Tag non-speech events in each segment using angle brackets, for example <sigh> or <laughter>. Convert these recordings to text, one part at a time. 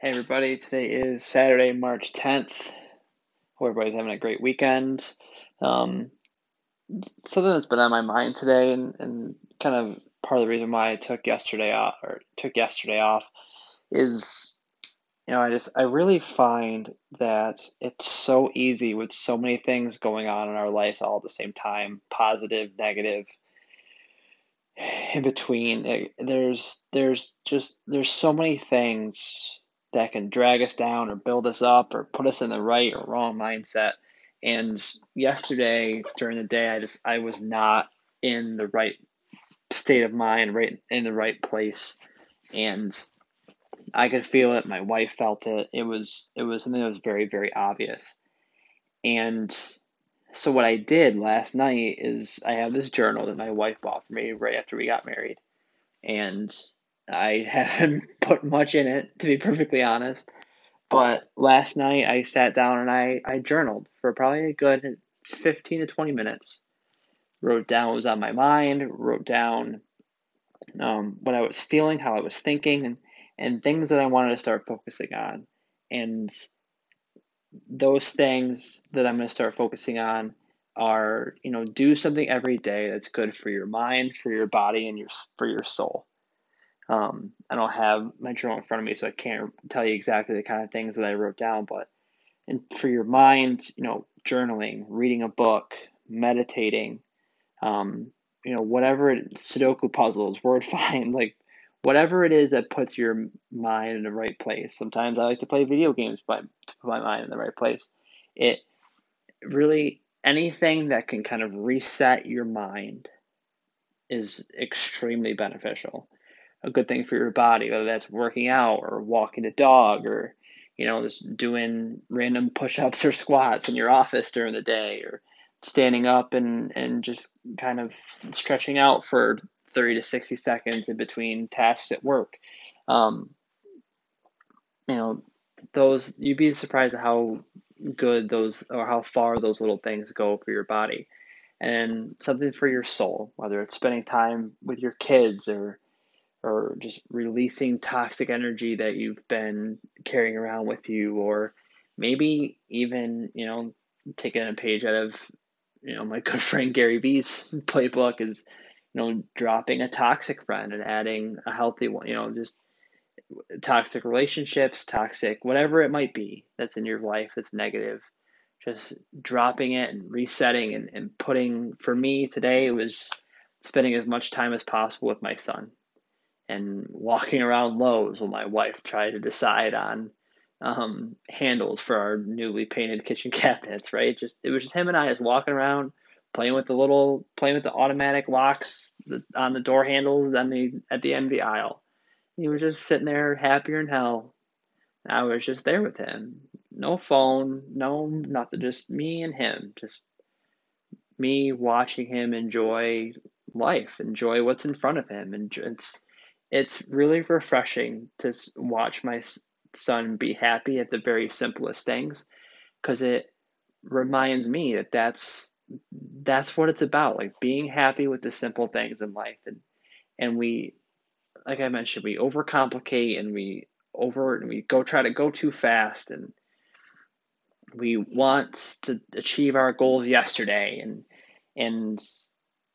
Hey everybody, today is Saturday, March 10th. Hope everybody's having a great weekend. Um, something that's been on my mind today and, and kind of part of the reason why I took yesterday off or took yesterday off is you know, I just I really find that it's so easy with so many things going on in our lives all at the same time, positive, negative, in between. There's there's just there's so many things that can drag us down or build us up or put us in the right or wrong mindset. And yesterday during the day, I just I was not in the right state of mind, right in the right place, and I could feel it. My wife felt it. It was it was something that was very very obvious. And so what I did last night is I have this journal that my wife bought for me right after we got married, and I <laughs> haven't put much in it, to be perfectly honest. But last night I sat down and I, I journaled for probably a good 15 to 20 minutes. Wrote down what was on my mind, wrote down um, what I was feeling, how I was thinking, and, and things that I wanted to start focusing on. And those things that I'm going to start focusing on are, you know, do something every day that's good for your mind, for your body, and your for your soul. Um, I don't have my journal in front of me, so I can't tell you exactly the kind of things that I wrote down. But and for your mind, you know, journaling, reading a book, meditating, um, you know, whatever it, Sudoku puzzles, <laughs> word find, like whatever it is that puts your mind in the right place. Sometimes I like to play video games, but to put my mind in the right place. It really anything that can kind of reset your mind is extremely beneficial a good thing for your body, whether that's working out or walking the dog or, you know, just doing random push ups or squats in your office during the day or standing up and, and just kind of stretching out for 30 to 60 seconds in between tasks at work. Um, you know, those, you'd be surprised at how good those or how far those little things go for your body. And something for your soul, whether it's spending time with your kids or or just releasing toxic energy that you've been carrying around with you or maybe even you know taking a page out of you know my <laughs> good friend Gary Vee's playbook is you know dropping a toxic friend and adding a healthy one you know just toxic relationships toxic whatever it might be that's in your life that's negative just dropping it and resetting and, and putting for me today it was spending as much time as possible with my son and walking around Lowe's while my wife tried to decide on um, handles for our newly painted kitchen <laughs> cabinets. Right, just it was just him and I just walking around playing with the little playing with the automatic locks on the door handles on the at the end of the aisle. He was just sitting there happier than hell. I was just there with him. No phone, no nothing, just me and him. Just me watching him enjoy life, enjoy what's in front of him, and it's it's really refreshing to watch my son be happy at the very simplest things because it reminds me that that's that's what it's about like being happy with the simple things in life. And and we like i mentioned we overcomplicate and we over and we go try to go too fast. And we want to achieve our goals yesterday. And and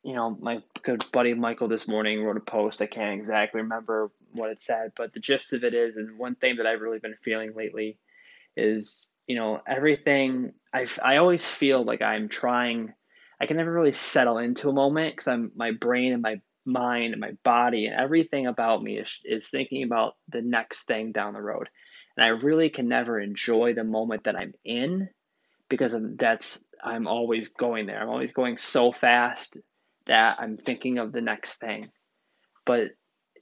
you know, my good buddy Michael this morning wrote a post. I can't exactly remember what it said, but the gist of it is, and one thing that I've really been feeling lately is, you know, everything. I I always feel like I'm trying. I can never really settle into a moment because I'm my brain and my mind and my body and everything about me is is thinking about the next thing down the road, and I really can never enjoy the moment that I'm in because of, that's I'm always going there. I'm always going so fast that I'm thinking of the next thing. But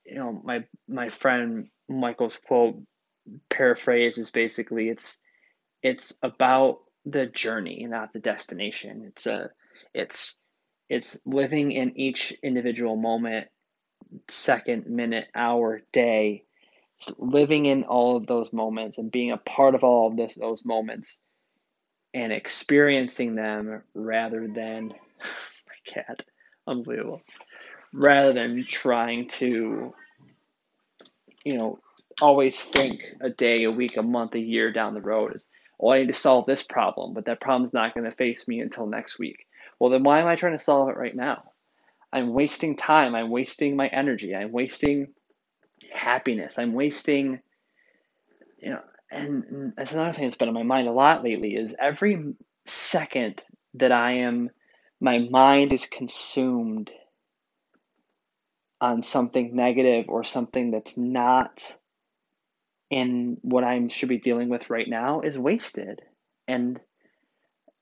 you know, my my friend Michael's quote paraphrase is basically it's it's about the journey, not the destination. It's a it's it's living in each individual moment, second, minute, hour, day, living in all of those moments and being a part of all of this, those moments and experiencing them rather than <laughs> my cat unbelievable. Rather than trying to, you know, always think a day, a week, a month, a year down the road is, oh, I need to solve this problem, but that problem's not going to face me until next week. Well, then why am I trying to solve it right now? I'm wasting time. I'm wasting my energy. I'm wasting happiness. I'm wasting, you know, and that's another thing that's been on my mind a lot lately is every second that I am, my mind is consumed on something negative or something that's not in what I should be dealing with right now is wasted. And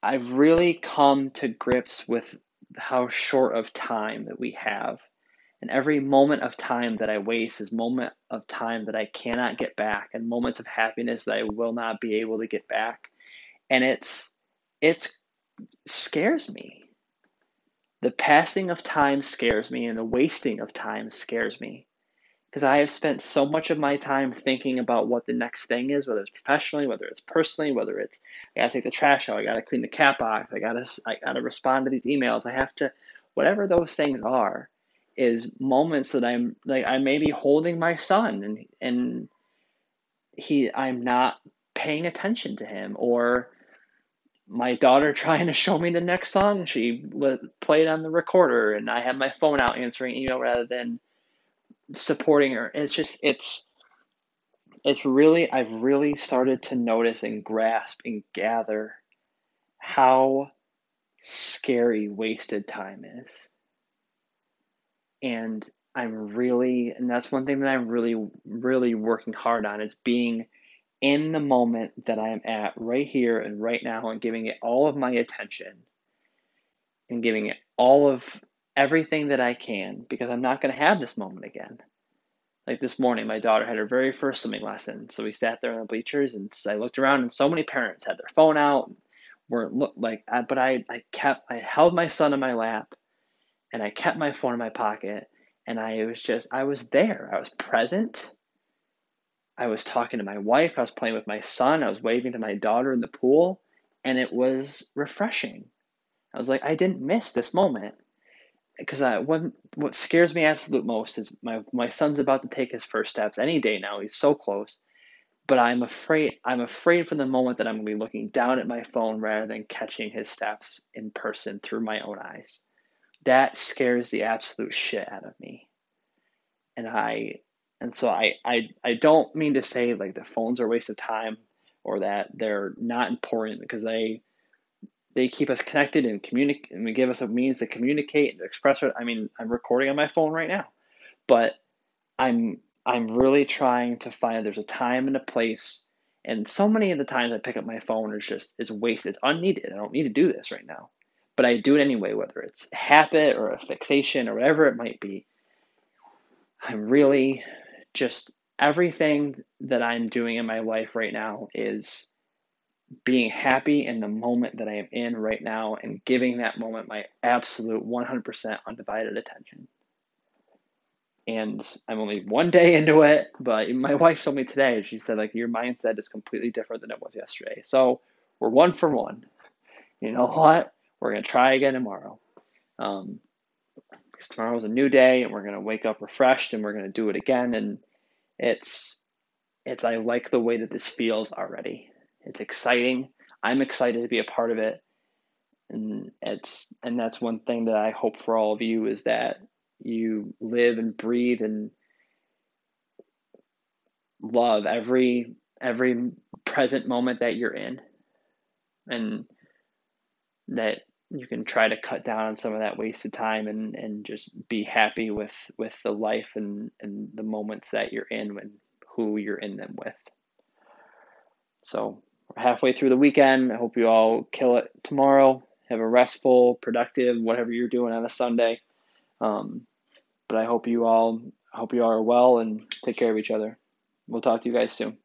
I've really come to grips with how short of time that we have. And every moment of time that I waste is moment of time that I cannot get back and moments of happiness that I will not be able to get back. And it's it's scares me. The passing of time scares me and the wasting of time scares me. Because I have spent so much of my time thinking about what the next thing is, whether it's professionally, whether it's personally, whether it's I gotta take the trash out, I gotta clean the cat box, I gotta I gotta respond to these emails, I have to, whatever those things are, is moments that I'm like I may be holding my son and and he I'm not paying attention to him or my daughter <laughs> trying to show me the next song she was, played on the recorder and I had my phone out answering email rather than supporting her. It's just it's it's really I've really started to notice and grasp and gather how scary wasted time is. And I'm really and that's one thing that I'm really really working hard on is being in the moment that I am at right here and right now and giving it all of my attention and giving it all of everything that I can because I'm not going to have this moment again. Like this morning, my daughter had her very first swimming lesson, so we sat there on the bleachers, and I looked around, and so many parents had their phone out, weren't look like. I, but I, I kept, I held my son in my lap, and I kept my phone in my pocket, and I was just, I was there, I was present. I was talking to my wife, I was playing with my son, I was waving to my daughter in the pool, and it was refreshing. I was like, I didn't miss this moment because I what scares me absolute most is my my son's about to take his first steps any day now. He's so close, but I'm afraid I'm afraid for the moment that I'm going to be looking down at my phone rather than catching his steps in person through my own eyes. That scares the absolute shit out of me, and I and so I I I don't mean to say like the phones are a waste of time or that they're not important because they they keep us connected and communicate and give us a means to communicate and express it. I mean, I'm recording on my phone right now, but I'm I'm really trying to find there's a time and a place. And so many of the times I pick up my phone is just is wasted. It's unneeded. I don't need to do this right now. But I do it anyway, whether it's a habit or a fixation or whatever it might be. I'm really just everything that I'm doing in my life right now is being happy in the moment that I am in right now and giving that moment my absolute 100% undivided attention. And I'm only one day into it, but my wife told me today, she said, like, your mindset is completely different than it was yesterday. So we're one for one. You know what? We're going to try again tomorrow. Um, because tomorrow's a new day and we're going to wake up refreshed and we're going to do it again. And it's, it's, I like the way that this feels already. It's exciting. I'm excited to be a part of it. And it's and that's one thing that I hope for all of you is that you live and breathe and love every every present moment that you're in. And that you can try to cut down on some of that wasted time and, and just be happy with, with the life and, and the moments that you're in and who you're in them with. So we're halfway through the weekend. I hope you all kill it tomorrow. Have a restful, productive, whatever you're doing on a Sunday. Um, but I hope you all hope you all are well and take care of each other. We'll talk to you guys soon.